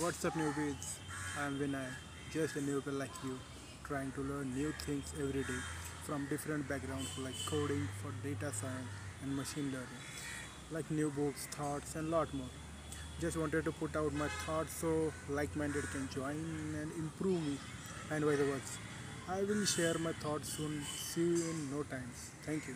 What's up, newbies? I'm Vinay, just a newbie like you, trying to learn new things every day from different backgrounds like coding for data science and machine learning, like new books, thoughts, and lot more. Just wanted to put out my thoughts so like-minded can join and improve me, and by the. I will share my thoughts soon. See you in no time. Thank you.